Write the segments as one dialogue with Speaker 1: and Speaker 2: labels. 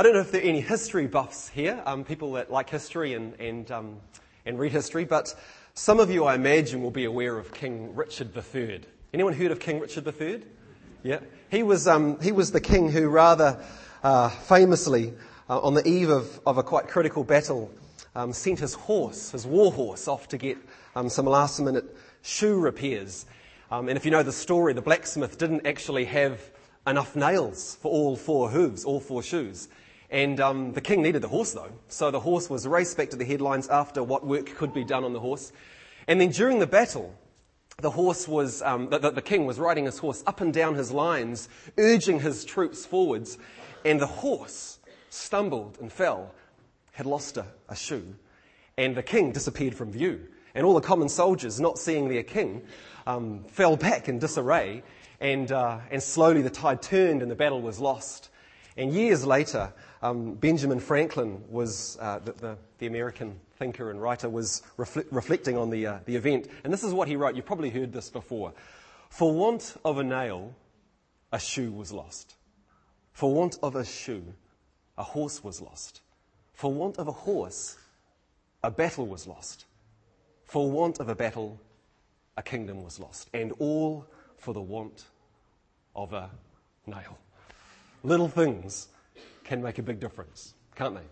Speaker 1: I don't know if there are any history buffs here, um, people that like history and, and, um, and read history, but some of you, I imagine, will be aware of King Richard III. Anyone heard of King Richard III? Yeah. He was, um, he was the king who rather uh, famously, uh, on the eve of, of a quite critical battle, um, sent his horse, his war horse, off to get um, some last minute shoe repairs. Um, and if you know the story, the blacksmith didn't actually have enough nails for all four hooves, all four shoes. And um, the king needed the horse though. So the horse was raced back to the headlines after what work could be done on the horse. And then during the battle, the horse was, um, the, the, king was riding his horse up and down his lines, urging his troops forwards. And the horse stumbled and fell, had lost a, a shoe. And the king disappeared from view. And all the common soldiers, not seeing their king, um, fell back in disarray. And, uh, and slowly the tide turned and the battle was lost. And years later, um, Benjamin Franklin was uh, the, the, the, American thinker and writer was refle- reflecting on the, uh, the event. And this is what he wrote. You've probably heard this before. For want of a nail, a shoe was lost. For want of a shoe, a horse was lost. For want of a horse, a battle was lost. For want of a battle, a kingdom was lost. And all for the want of a nail. Little things can make a big difference, can't they?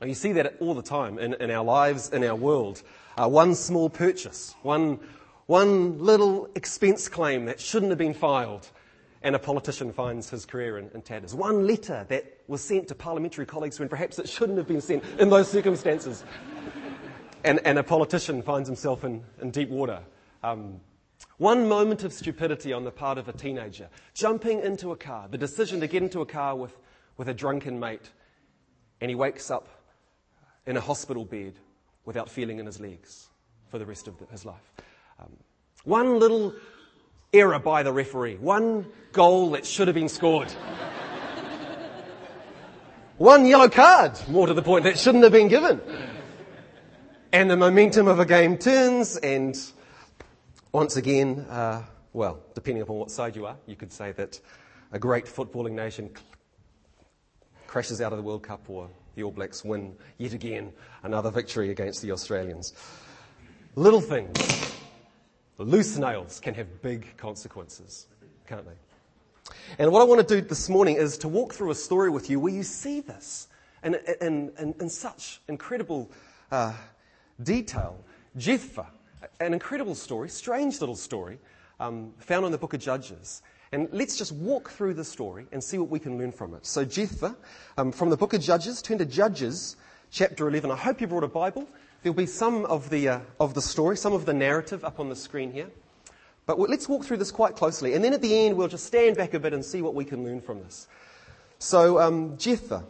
Speaker 1: Now, you see that all the time in, in our lives, in our world. Uh, one small purchase, one, one little expense claim that shouldn't have been filed, and a politician finds his career in, in tatters. One letter that was sent to parliamentary colleagues when perhaps it shouldn't have been sent in those circumstances. and, and a politician finds himself in, in deep water. Um, one moment of stupidity on the part of a teenager, jumping into a car, the decision to get into a car with with a drunken mate, and he wakes up in a hospital bed without feeling in his legs for the rest of his life. Um, one little error by the referee, one goal that should have been scored. one yellow card, more to the point, that shouldn't have been given. And the momentum of a game turns, and once again, uh, well, depending upon what side you are, you could say that a great footballing nation crashes out of the World Cup or the All Blacks win yet again another victory against the Australians. Little things, loose nails can have big consequences, can't they? And what I want to do this morning is to walk through a story with you where you see this in, in, in, in such incredible uh, detail. Jephthah, an incredible story, strange little story, um, found in the book of Judges. And let's just walk through the story and see what we can learn from it. So, Jephthah, um, from the book of Judges, turn to Judges chapter 11. I hope you brought a Bible. There'll be some of the, uh, of the story, some of the narrative up on the screen here. But let's walk through this quite closely. And then at the end, we'll just stand back a bit and see what we can learn from this. So, um, Jephthah,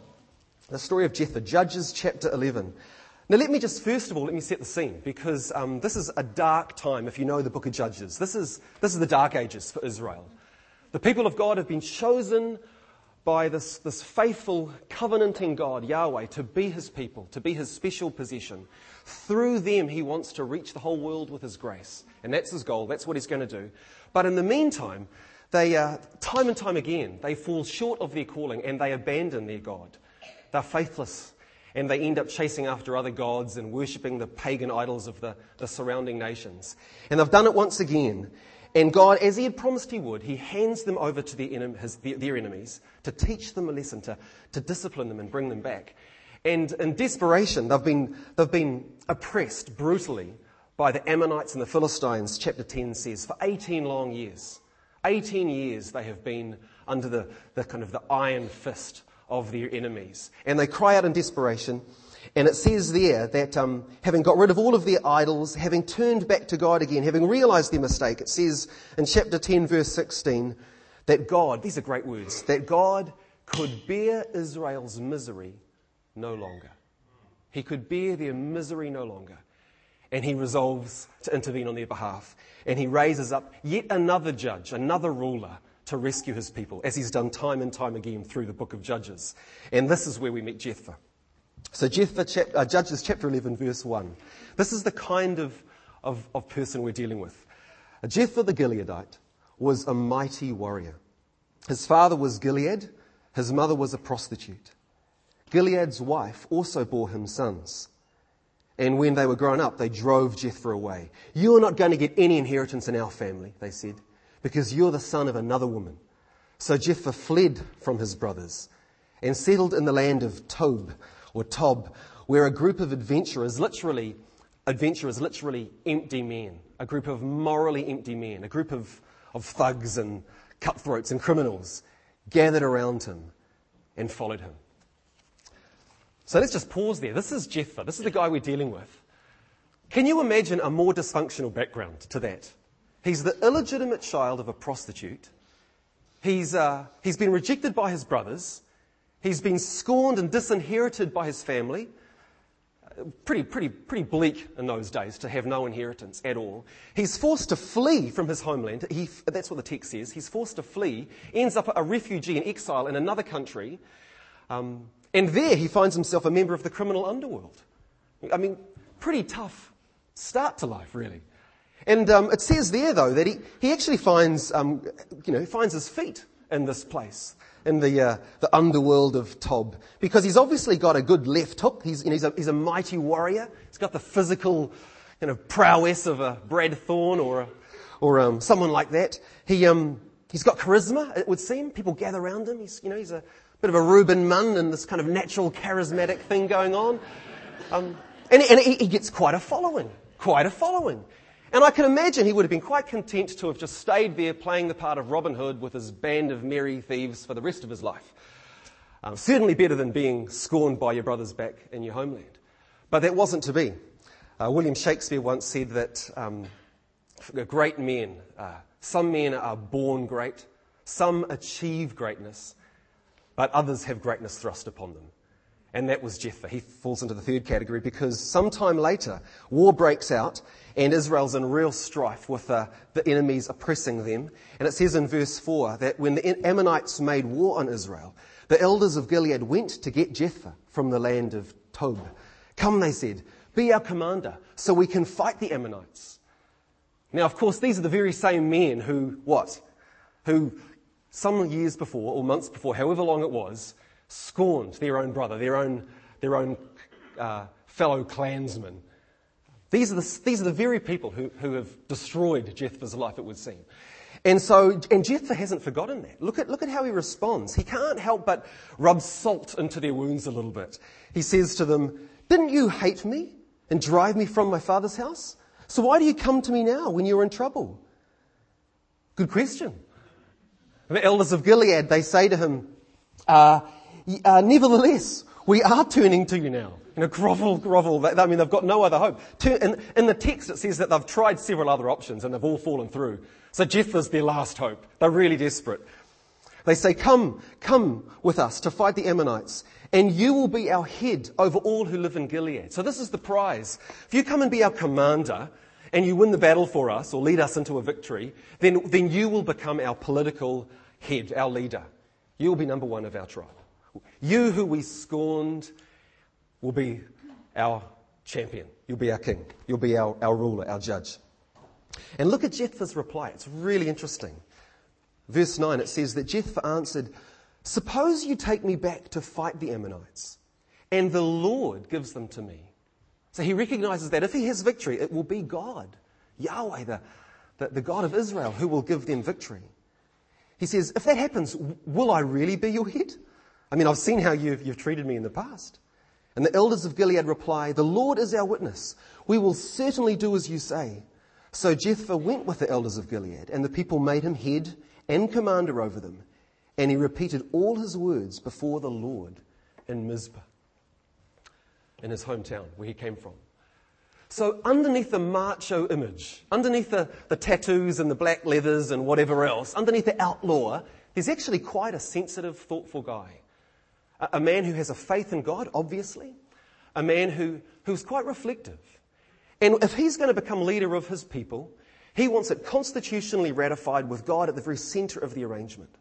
Speaker 1: the story of Jephthah, Judges chapter 11. Now, let me just, first of all, let me set the scene because um, this is a dark time if you know the book of Judges. This is, this is the dark ages for Israel. The people of God have been chosen by this, this faithful, covenanting God, Yahweh, to be his people, to be his special possession. Through them, he wants to reach the whole world with his grace. And that's his goal. That's what he's going to do. But in the meantime, they, uh, time and time again, they fall short of their calling and they abandon their God. They're faithless and they end up chasing after other gods and worshipping the pagan idols of the, the surrounding nations. And they've done it once again. And God, as He had promised He would, He hands them over to their, his, their enemies to teach them a lesson, to, to discipline them and bring them back. And in desperation, they've been, they've been oppressed brutally by the Ammonites and the Philistines, chapter 10 says, for 18 long years. 18 years they have been under the, the kind of the iron fist of their enemies. And they cry out in desperation. And it says there that um, having got rid of all of their idols, having turned back to God again, having realized their mistake, it says in chapter 10, verse 16, that God, these are great words, that God could bear Israel's misery no longer. He could bear their misery no longer. And he resolves to intervene on their behalf. And he raises up yet another judge, another ruler to rescue his people, as he's done time and time again through the book of Judges. And this is where we meet Jephthah. So Jephthah, chap, uh, Judges chapter 11, verse 1. This is the kind of, of, of person we're dealing with. Jephthah the Gileadite was a mighty warrior. His father was Gilead. His mother was a prostitute. Gilead's wife also bore him sons. And when they were grown up, they drove Jephthah away. You're not going to get any inheritance in our family, they said, because you're the son of another woman. So Jephthah fled from his brothers and settled in the land of Tob or Tob, where a group of adventurers, literally, adventurers, literally empty men, a group of morally empty men, a group of, of thugs and cutthroats and criminals gathered around him and followed him. So let's just pause there. This is Jephthah. This is the guy we're dealing with. Can you imagine a more dysfunctional background to that? He's the illegitimate child of a prostitute. He's, uh, he's been rejected by his brothers. He's been scorned and disinherited by his family. Pretty, pretty, pretty bleak in those days to have no inheritance at all. He's forced to flee from his homeland. He, that's what the text says. He's forced to flee, ends up a refugee in exile in another country. Um, and there he finds himself a member of the criminal underworld. I mean, pretty tough start to life, really. And um, it says there, though, that he, he actually finds, um, you know, finds his feet in this place, in the, uh, the underworld of Tob, because he's obviously got a good left hook. He's, you know, he's, a, he's a mighty warrior. He's got the physical you know, prowess of a Brad Thorn or, a, or um, someone like that. He, um, he's got charisma, it would seem. People gather around him. He's, you know, he's a, bit of a Reuben Munn and this kind of natural charismatic thing going on. Um, and, and he, he gets quite a following, quite a following. And I can imagine he would have been quite content to have just stayed there playing the part of Robin Hood with his band of merry thieves for the rest of his life. Um, certainly better than being scorned by your brothers back in your homeland. But that wasn't to be. Uh, William Shakespeare once said that um, great men, uh, some men are born great, some achieve greatness, but others have greatness thrust upon them. And that was Jephthah. He falls into the third category because sometime later, war breaks out and Israel's in real strife with uh, the enemies oppressing them. And it says in verse 4 that when the Ammonites made war on Israel, the elders of Gilead went to get Jephthah from the land of Tob. Come, they said, be our commander so we can fight the Ammonites. Now, of course, these are the very same men who, what? Who some years before, or months before, however long it was, scorned their own brother, their own, their own uh, fellow clansmen. These are, the, these are the very people who, who have destroyed Jephthah's life, it would seem. And so, and Jephthah hasn't forgotten that. Look at, look at how he responds. He can't help but rub salt into their wounds a little bit. He says to them, Didn't you hate me and drive me from my father's house? So why do you come to me now when you're in trouble? Good question. The elders of Gilead, they say to him, uh, uh, nevertheless, we are turning to you now. You know, grovel, grovel. I mean, they've got no other hope. In, the text, it says that they've tried several other options and they've all fallen through. So Jephthah's their last hope. They're really desperate. They say, come, come with us to fight the Ammonites, and you will be our head over all who live in Gilead. So this is the prize. If you come and be our commander, and you win the battle for us or lead us into a victory, then, then you will become our political head, our leader. You will be number one of our tribe. You who we scorned will be our champion. You'll be our king. You'll be our, our ruler, our judge. And look at Jephthah's reply. It's really interesting. Verse 9, it says that Jephthah answered, Suppose you take me back to fight the Ammonites, and the Lord gives them to me. So he recognizes that if he has victory, it will be God, Yahweh, the, the, the God of Israel, who will give them victory. He says, if that happens, will I really be your head? I mean, I've seen how you've, you've treated me in the past. And the elders of Gilead reply, The Lord is our witness. We will certainly do as you say. So Jephthah went with the elders of Gilead, and the people made him head and commander over them. And he repeated all his words before the Lord in Mizpah in his hometown where he came from. So, underneath the macho image, underneath the, the tattoos and the black leathers and whatever else, underneath the outlaw, there's actually quite a sensitive, thoughtful guy. A, man who has a faith in God, obviously. A man who, who's quite reflective. And if he's going to become leader of his people, he wants it constitutionally ratified with God at the very center of the arrangement.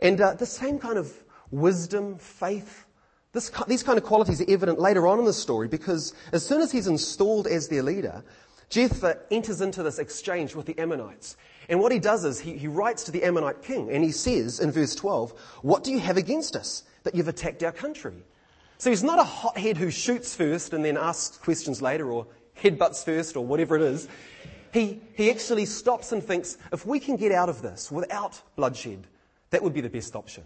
Speaker 1: And uh, the same kind of wisdom, faith, this, these kind of qualities are evident later on in the story because as soon as he's installed as their leader, Jephthah enters into this exchange with the Ammonites. And what he does is he, he writes to the Ammonite king and he says in verse 12, What do you have against us that you've attacked our country? So he's not a hothead who shoots first and then asks questions later or headbutts first or whatever it is. He, he actually stops and thinks, if we can get out of this without bloodshed, that would be the best option.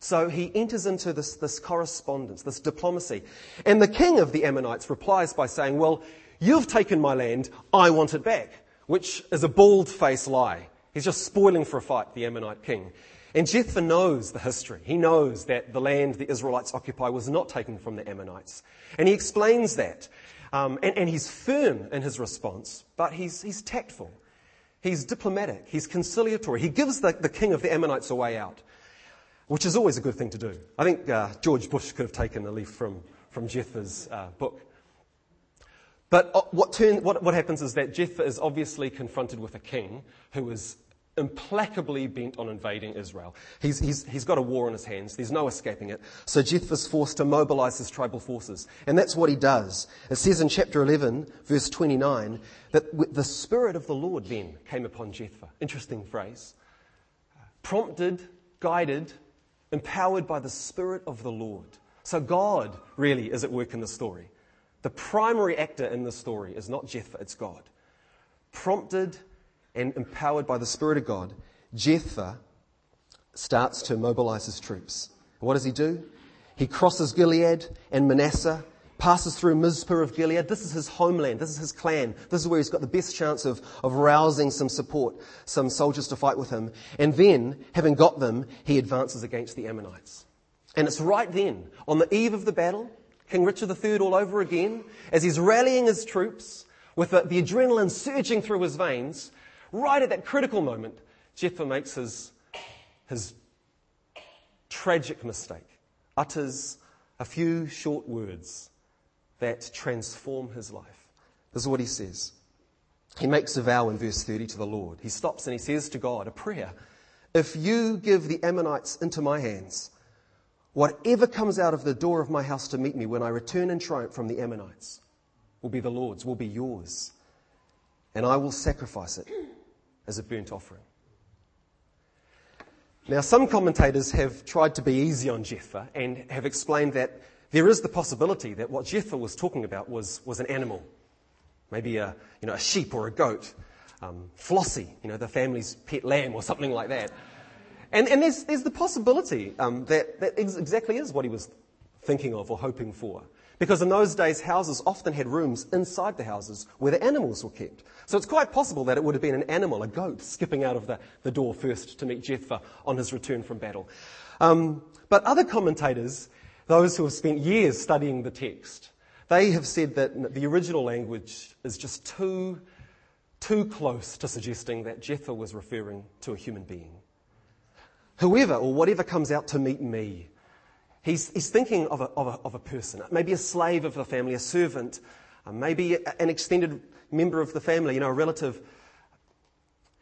Speaker 1: So he enters into this, this correspondence, this diplomacy. And the king of the Ammonites replies by saying, Well, you've taken my land, I want it back, which is a bald faced lie. He's just spoiling for a fight, the Ammonite king. And Jephthah knows the history. He knows that the land the Israelites occupy was not taken from the Ammonites. And he explains that. Um, and, and he's firm in his response, but he's, he's tactful. He's diplomatic. He's conciliatory. He gives the, the king of the Ammonites a way out which is always a good thing to do. I think uh, George Bush could have taken a leaf from, from Jephthah's uh, book. But uh, what, turn, what, what happens is that Jephthah is obviously confronted with a king who is implacably bent on invading Israel. He's, he's, he's got a war on his hands. There's no escaping it. So Jephthah's forced to mobilize his tribal forces. And that's what he does. It says in chapter 11, verse 29, that the Spirit of the Lord then came upon Jephthah. Interesting phrase. Prompted, guided, empowered by the Spirit of the Lord. So God really is at work in the story. The primary actor in the story is not Jephthah, it's God. Prompted and empowered by the Spirit of God, Jephthah starts to mobilize his troops. What does he do? He crosses Gilead and Manasseh passes through Mizpah of Gilead. This is his homeland. This is his clan. This is where he's got the best chance of, of rousing some support, some soldiers to fight with him. And then, having got them, he advances against the Ammonites. And it's right then, on the eve of the battle, King Richard III all over again, as he's rallying his troops with the, the adrenaline surging through his veins, right at that critical moment, Jephthah makes his, his tragic mistake, utters a few short words that transform his life. This is what he says. He makes a vow in verse 30 to the Lord. He stops and he says to God a prayer If you give the Ammonites into my hands, whatever comes out of the door of my house to meet me when I return in triumph from the Ammonites will be the Lord's, will be yours. And I will sacrifice it as a burnt offering. Now, some commentators have tried to be easy on Jephthah and have explained that there is the possibility that what Jephthah was talking about was, was an animal, maybe a, you know, a sheep or a goat, um, Flossie, you know, the family's pet lamb or something like that. And, and there's, there's the possibility um, that that exactly is what he was thinking of or hoping for. Because in those days, houses often had rooms inside the houses where the animals were kept. So it's quite possible that it would have been an animal, a goat, skipping out of the, the door first to meet Jephthah on his return from battle. Um, but other commentators those who have spent years studying the text, they have said that the original language is just too, too close to suggesting that Jephthah was referring to a human being. Whoever or whatever comes out to meet me, he's, he's thinking of a, of, a, of a person, maybe a slave of the family, a servant, uh, maybe an extended member of the family, you know, a relative.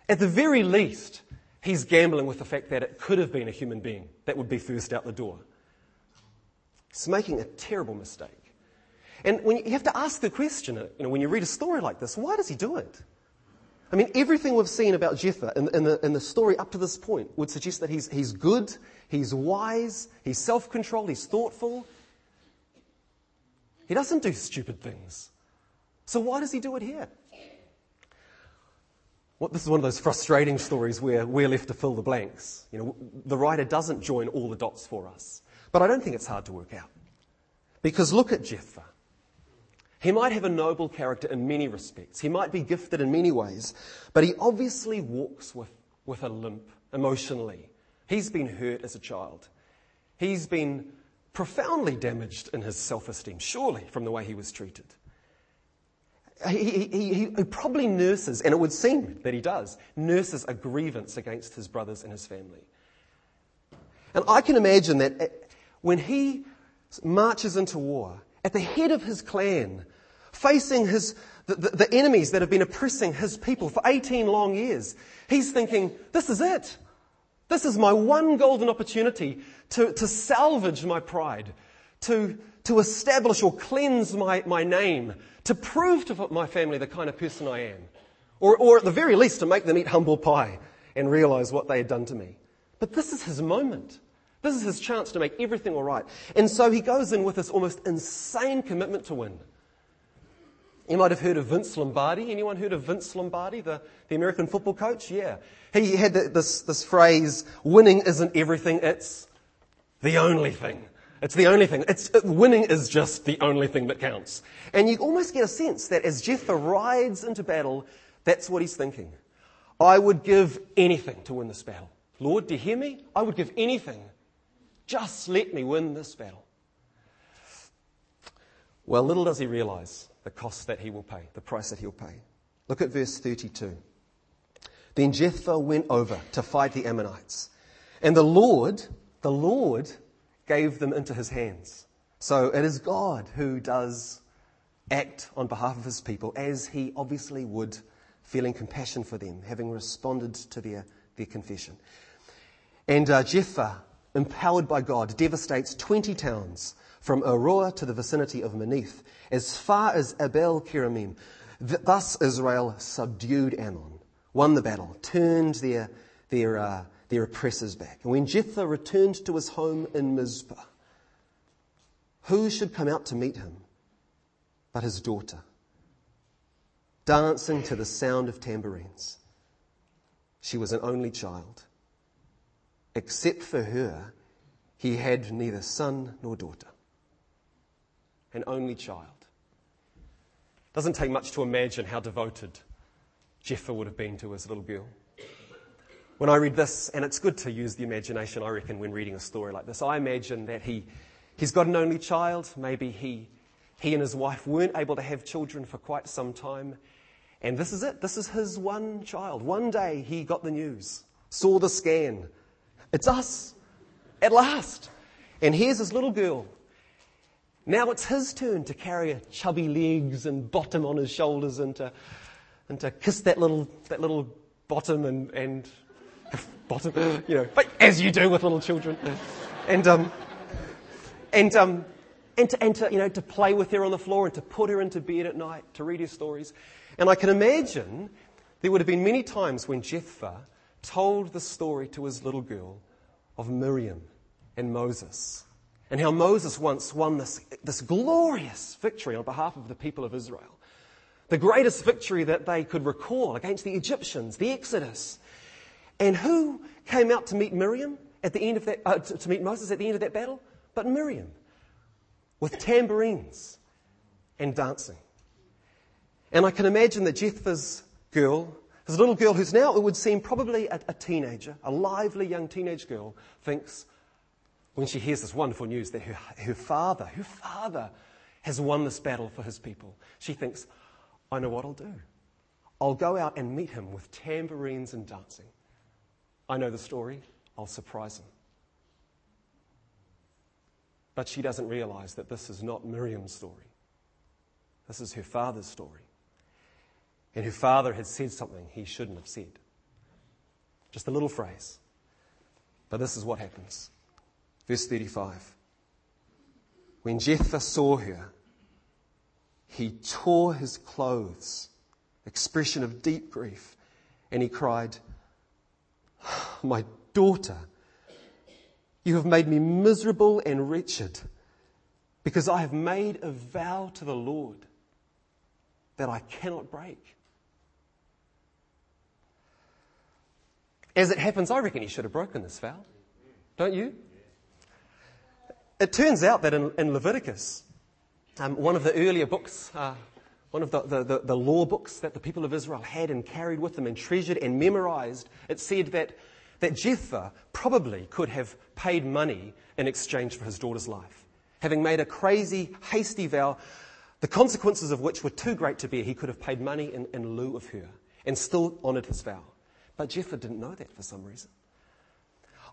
Speaker 1: At the very least, he's gambling with the fact that it could have been a human being that would be first out the door. He's making a terrible mistake. And when you, you have to ask the question, you know, when you read a story like this, why does he do it? I mean, everything we've seen about Jephthah in, in, the, in the story up to this point would suggest that he's, he's good, he's wise, he's self controlled, he's thoughtful. He doesn't do stupid things. So why does he do it here? Well, this is one of those frustrating stories where we're left to fill the blanks. You know, the writer doesn't join all the dots for us. But I don't think it's hard to work out. Because look at Jephthah. He might have a noble character in many respects. He might be gifted in many ways, but he obviously walks with, with a limp emotionally. He's been hurt as a child. He's been profoundly damaged in his self esteem, surely, from the way he was treated. He, he, he, probably nurses, and it would seem that he does, nurses a grievance against his brothers and his family. And I can imagine that eh, when he marches into war at the head of his clan, facing his, the, the, the enemies that have been oppressing his people for 18 long years, he's thinking, this is it. This is my one golden opportunity to, to salvage my pride, to, to establish or cleanse my, my name, to prove to my family the kind of person I am, or, or at the very least to make them eat humble pie and realize what they had done to me. But this is his moment. This is his chance to make everything all right. And so he goes in with this almost insane commitment to win. You might have heard of Vince Lombardi. Anyone heard of Vince Lombardi, the, the American football coach? Yeah. He had this, this phrase, winning isn't everything, it's the only thing. It's the only thing. It's, winning is just the only thing that counts. And you almost get a sense that as Jephthah rides into battle, that's what he's thinking. I would give anything to win this battle. Lord, do you hear me? I would give anything. Just let me win this battle. Well, little does he realize the cost that he will pay, the price that he'll pay. Look at verse 32. Then Jephthah went over to fight the Ammonites. And the Lord, the Lord gave them into his hands. So it is God who does act on behalf of his people as he obviously would, feeling compassion for them, having responded to their, their confession. And uh, Jephthah, empowered by God, devastates 20 towns from Aroer to the vicinity of Minnith, as far as Abel Keramim. Thus Israel subdued Ammon, won the battle, turned their, their, uh, their oppressors back. And when Jephthah returned to his home in Mizpah, who should come out to meet him but his daughter, dancing to the sound of tambourines? She was an only child. Except for her, he had neither son nor daughter an only child. Doesn't take much to imagine how devoted Jephthah would have been to his little girl. When I read this, and it's good to use the imagination, I reckon, when reading a story like this, I imagine that he, he's got an only child. Maybe he, he and his wife weren't able to have children for quite some time. And this is it. This is his one child. One day he got the news, saw the scan. It's us, at last. And here's his little girl now it's his turn to carry a chubby legs and bottom on his shoulders and to, and to kiss that little, that little bottom and, and bottom, you know, but as you do with little children. And, um, and, um, and to, and to, you know, to play with her on the floor and to put her into bed at night, to read her stories. And I can imagine there would have been many times when Jephthah told the story to his little girl of Miriam and Moses and how Moses once won this, this glorious victory on behalf of the people of Israel. The greatest victory that they could recall against the Egyptians, the Exodus. And who came out to meet Miriam at the end of that, uh, to, to meet Moses at the end of that battle? But Miriam, with tambourines and dancing. And I can imagine that Jephthah's girl, his little girl, who's now, it would seem, probably a, a teenager, a lively young teenage girl, thinks, when she hears this wonderful news that her, her father, her father has won this battle for his people, she thinks, I know what I'll do. I'll go out and meet him with tambourines and dancing. I know the story. I'll surprise him. But she doesn't realize that this is not Miriam's story. This is her father's story. And her father had said something he shouldn't have said. Just a little phrase. But this is what happens. Verse 35. When Jephthah saw her, he tore his clothes, expression of deep grief, and he cried, ah, My daughter, you have made me miserable and wretched because I have made a vow to the Lord that I cannot break. As it happens, I reckon he should have broken this vow. Don't you? It turns out that in, in Leviticus, um, one of the earlier books, uh, one of the, the, the, the, law books that the people of Israel had and carried with them and treasured and memorized, it said that, that Jephthah probably could have paid money in exchange for his daughter's life. Having made a crazy, hasty vow, the consequences of which were too great to bear, he could have paid money in, in lieu of her and still honored his vow. But Jephthah didn't know that for some reason.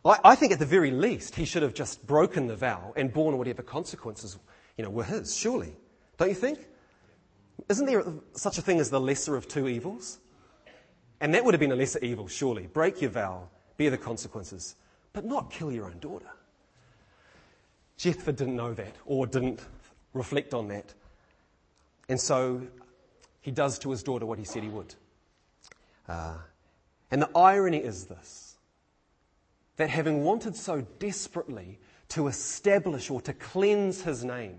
Speaker 1: I, I think at the very least, he should have just broken the vow and borne whatever consequences, you know, were his, surely. Don't you think? Isn't there such a thing as the lesser of two evils? And that would have been a lesser evil, surely. Break your vow, bear the consequences, but not kill your own daughter. Jephthah didn't know that or didn't reflect on that. And so he does to his daughter what he said he would. Uh, and the irony is this that having wanted so desperately to establish or to cleanse his name,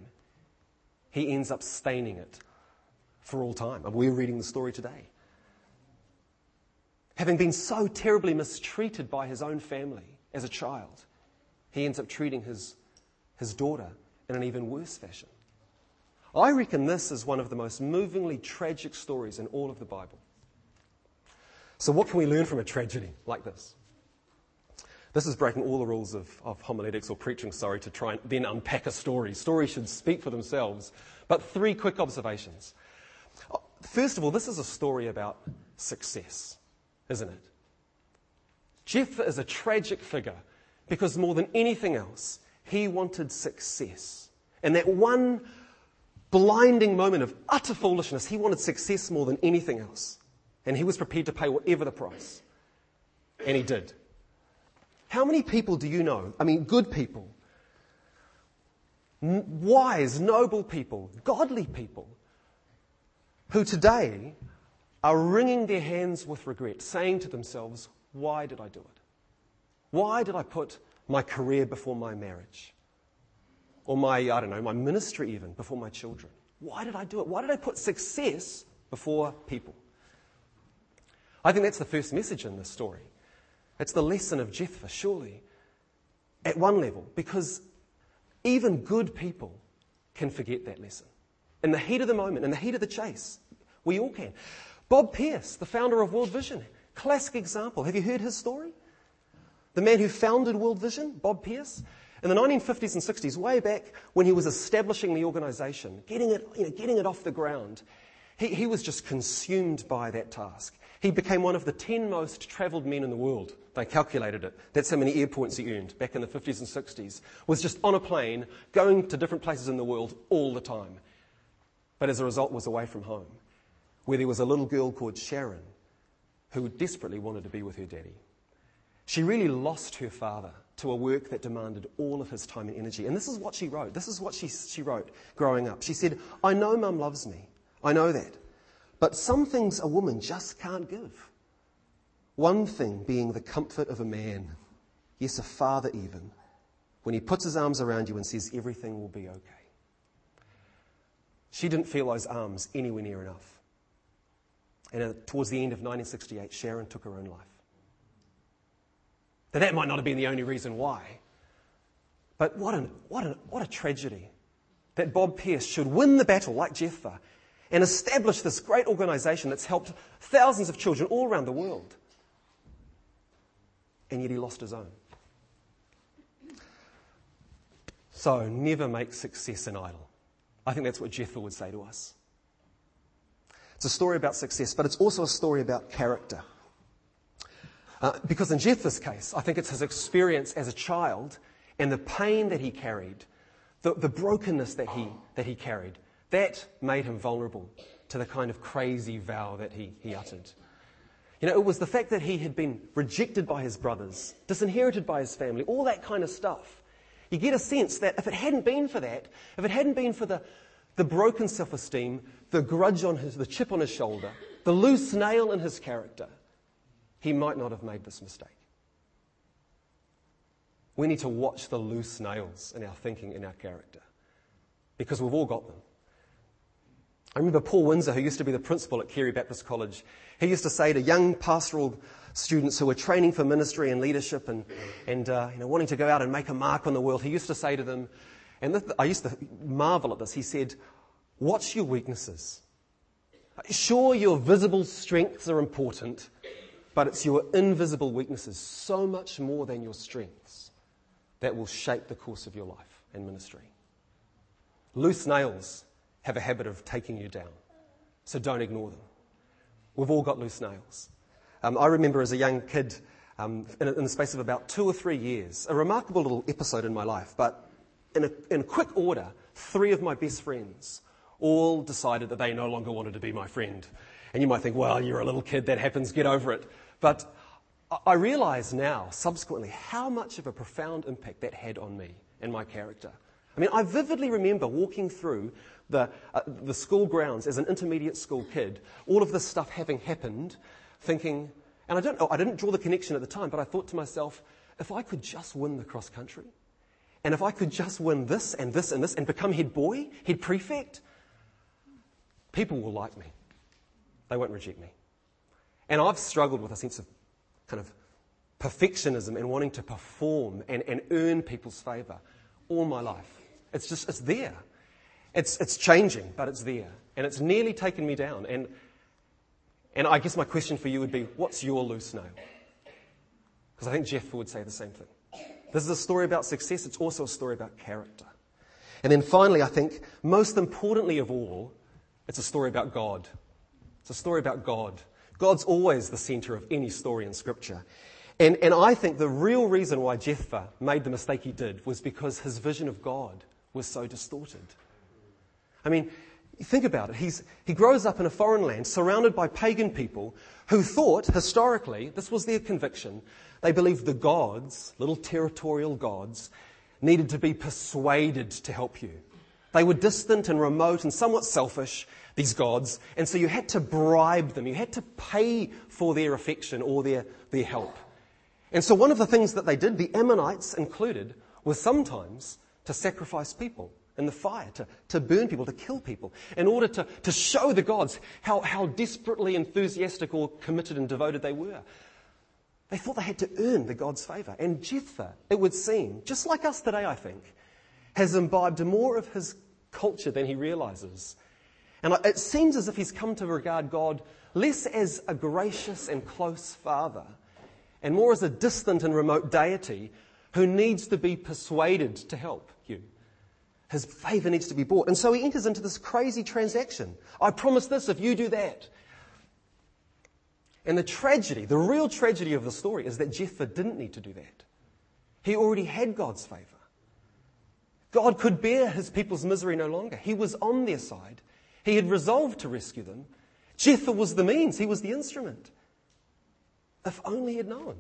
Speaker 1: he ends up staining it for all time. And we're reading the story today. Having been so terribly mistreated by his own family as a child, he ends up treating his, his daughter in an even worse fashion. I reckon this is one of the most movingly tragic stories in all of the Bible. So, what can we learn from a tragedy like this? This is breaking all the rules of, of homiletics or preaching, sorry, to try and then unpack a story. Stories should speak for themselves. But three quick observations. Uh, first of all, this is a story about success, isn't it? Jephthah is a tragic figure because more than anything else, he wanted success. And that one blinding moment of utter foolishness, he wanted success more than anything else. And he was prepared to pay whatever the price. And he did. How many people do you know? I mean, good people, wise, noble people, godly people, who today are wringing their hands with regret, saying to themselves, Why did I do it? Why did I put my career before my marriage? Or my, I don't know, my ministry even before my children? Why did I do it? Why did I put success before people? I think that's the first message in this story. It's the lesson of Jephthah, surely, at one level, because even good people can forget that lesson. In the heat of the moment, in the heat of the chase, we all can. Bob Pierce, the founder of World Vision, classic example. Have you heard his story? The man who founded World Vision, Bob Pierce, in the 1950s and 60s, way back when he was establishing the organization, getting it, you know, getting it off the ground, he, he was just consumed by that task. He became one of the 10 most travelled men in the world. They calculated it. That's how many air points he earned back in the 50s and 60s. Was just on a plane, going to different places in the world all the time. But as a result, was away from home, where there was a little girl called Sharon who desperately wanted to be with her daddy. She really lost her father to a work that demanded all of his time and energy. And this is what she wrote. This is what she, she wrote growing up. She said, I know mum loves me. I know that. But some things a woman just can't give. One thing being the comfort of a man, yes, a father even, when he puts his arms around you and says, everything will be okay. She didn't feel those arms anywhere near enough. And towards the end of 1968, Sharon took her own life. Now, that might not have been the only reason why. But what, an, what, an, what a tragedy that Bob Pierce should win the battle like Jephthah and established this great organization that's helped thousands of children all around the world. And yet he lost his own. So never make success an idol. I think that's what Jephthah would say to us. It's a story about success, but it's also a story about character. Uh, because in Jephthah's case, I think it's his experience as a child and the pain that he carried, the, the brokenness that he, that he carried, that made him vulnerable to the kind of crazy vow that he, he uttered. You know, it was the fact that he had been rejected by his brothers, disinherited by his family, all that kind of stuff. You get a sense that if it hadn't been for that, if it hadn't been for the, the broken self esteem, the grudge on his, the chip on his shoulder, the loose nail in his character, he might not have made this mistake. We need to watch the loose nails in our thinking, in our character, because we've all got them. I remember Paul Windsor, who used to be the principal at Carey Baptist College, he used to say to young pastoral students who were training for ministry and leadership and, and uh, you know, wanting to go out and make a mark on the world, he used to say to them, and I used to marvel at this, he said, Watch your weaknesses. Sure, your visible strengths are important, but it's your invisible weaknesses, so much more than your strengths, that will shape the course of your life and ministry. Loose nails have a habit of taking you down. So don't ignore them. We've all got loose nails. Um, I remember as a young kid, um, in, in, the space of about two or three years, a remarkable little episode in my life, but in, a, in quick order, three of my best friends all decided that they no longer wanted to be my friend. And you might think, well, you're a little kid, that happens, get over it. But I realize now, subsequently, how much of a profound impact that had on me and my character I mean, I vividly remember walking through the, uh, the school grounds as an intermediate school kid, all of this stuff having happened, thinking, and I, don't, know, I didn't draw the connection at the time, but I thought to myself, if I could just win the cross country, and if I could just win this and this and this and become head boy, head prefect, people will like me. They won't reject me. And I've struggled with a sense of kind of perfectionism and wanting to perform and, and earn people's favour all my life. It's just, it's there. It's, it's changing, but it's there. And it's nearly taken me down. And, and I guess my question for you would be what's your loose nail? Because I think Jeff would say the same thing. This is a story about success, it's also a story about character. And then finally, I think, most importantly of all, it's a story about God. It's a story about God. God's always the center of any story in Scripture. And, and I think the real reason why Jephthah made the mistake he did was because his vision of God was so distorted. I mean, think about it. He's, he grows up in a foreign land surrounded by pagan people who thought, historically, this was their conviction, they believed the gods, little territorial gods, needed to be persuaded to help you. They were distant and remote and somewhat selfish, these gods, and so you had to bribe them. You had to pay for their affection or their, their help. And so one of the things that they did, the Ammonites included, was sometimes to sacrifice people in the fire, to, to burn people, to kill people, in order to, to show the gods how, how desperately enthusiastic or committed and devoted they were. They thought they had to earn the God's favour. And Jephthah, it would seem, just like us today, I think, has imbibed more of his culture than he realises. And it seems as if he's come to regard God less as a gracious and close father and more as a distant and remote deity who needs to be persuaded to help you. His favor needs to be bought. And so he enters into this crazy transaction. I promise this if you do that. And the tragedy, the real tragedy of the story is that Jephthah didn't need to do that. He already had God's favor. God could bear his people's misery no longer. He was on their side. He had resolved to rescue them. Jephthah was the means. He was the instrument. If only he had known.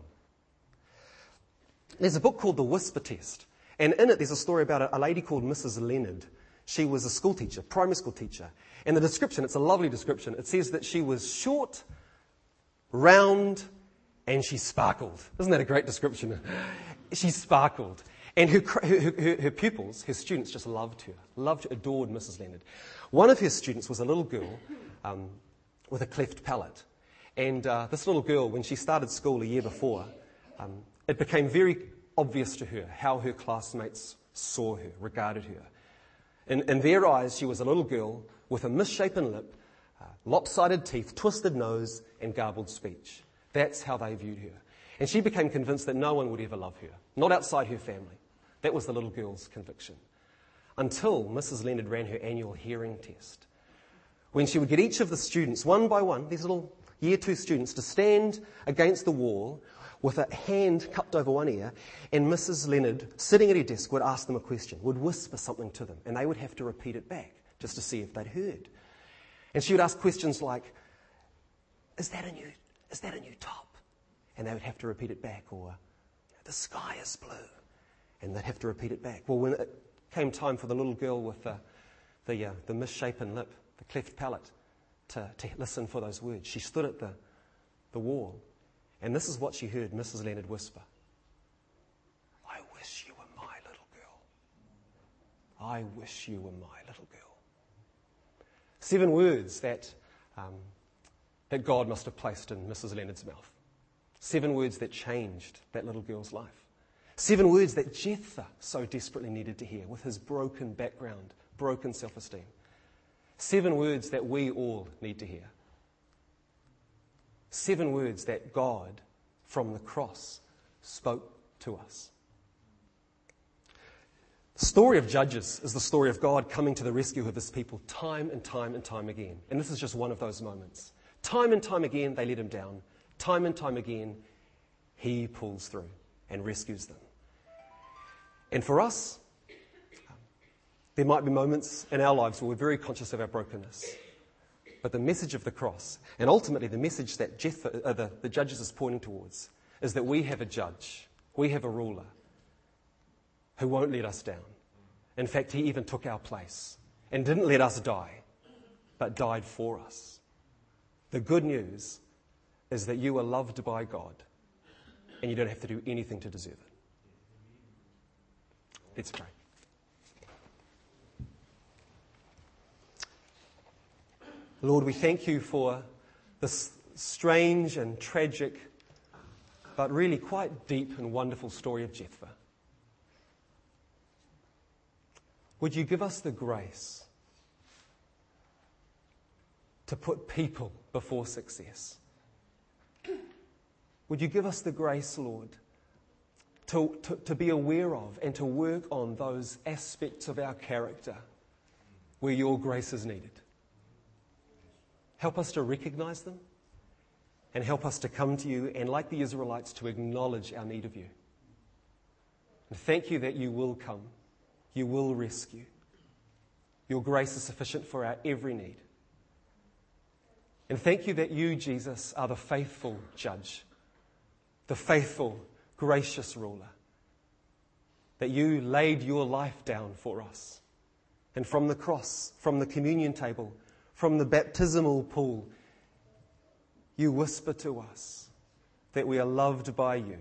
Speaker 1: There's a book called The Whisper Test, and in it there's a story about a, lady called Mrs. Leonard. She was a school teacher, primary school teacher. And the description, it's a lovely description. It says that she was short, round, and she sparkled. Isn't that a great description? she sparkled. And her, her, her, her, pupils, her students, just loved her, loved, adored Mrs. Leonard. One of her students was a little girl um, with a cleft palate. And uh, this little girl, when she started school a year before, um, it became very obvious to her how her classmates saw her, regarded her. In, in their eyes, she was a little girl with a misshapen lip, uh, lopsided teeth, twisted nose, and garbled speech. That's how they viewed her. And she became convinced that no one would ever love her, not outside her family. That was the little girl's conviction. Until Mrs. Leonard ran her annual hearing test. When she would get each of the students, one by one, these little year two students to stand against the wall with a hand cupped over one ear, and Mrs. Leonard, sitting at her desk, would ask them a question, would whisper something to them, and they would have to repeat it back just to see if they'd heard. And she would ask questions like, Is that a new, is that a new top? And they would have to repeat it back, or The sky is blue. And they'd have to repeat it back. Well, when it came time for the little girl with the, the, uh, the misshapen lip, the cleft palate, to, to listen for those words. She stood at the, the wall, and this is what she heard Mrs. Leonard whisper I wish you were my little girl. I wish you were my little girl. Seven words that, um, that God must have placed in Mrs. Leonard's mouth. Seven words that changed that little girl's life. Seven words that Jephthah so desperately needed to hear with his broken background, broken self esteem. Seven words that we all need to hear. Seven words that God, from the cross, spoke to us. The story of Judges is the story of God coming to the rescue of his people time and time and time again. And this is just one of those moments. Time and time again, they let him down. Time and time again, he pulls through and rescues them. And for us, there might be moments in our lives where we're very conscious of our brokenness. But the message of the cross, and ultimately the message that Jeff, uh, the, the judges is pointing towards, is that we have a judge, we have a ruler who won't let us down. In fact, he even took our place and didn't let us die, but died for us. The good news is that you are loved by God and you don't have to do anything to deserve it. Let's pray. Lord, we thank you for this strange and tragic, but really quite deep and wonderful story of Jephthah. Would you give us the grace to put people before success? Would you give us the grace, Lord, to, to, to, be aware of and to work on those aspects of our character where your grace is needed? Help us to recognize them and help us to come to you and, like the Israelites, to acknowledge our need of you. And thank you that you will come, you will rescue. Your grace is sufficient for our every need. And thank you that you, Jesus, are the faithful judge, the faithful, gracious ruler. That you laid your life down for us. And from the cross, from the communion table, from the baptismal pool, you whisper to us that we are loved by you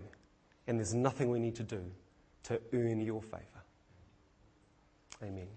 Speaker 1: and there's nothing we need to do to earn your favor. Amen.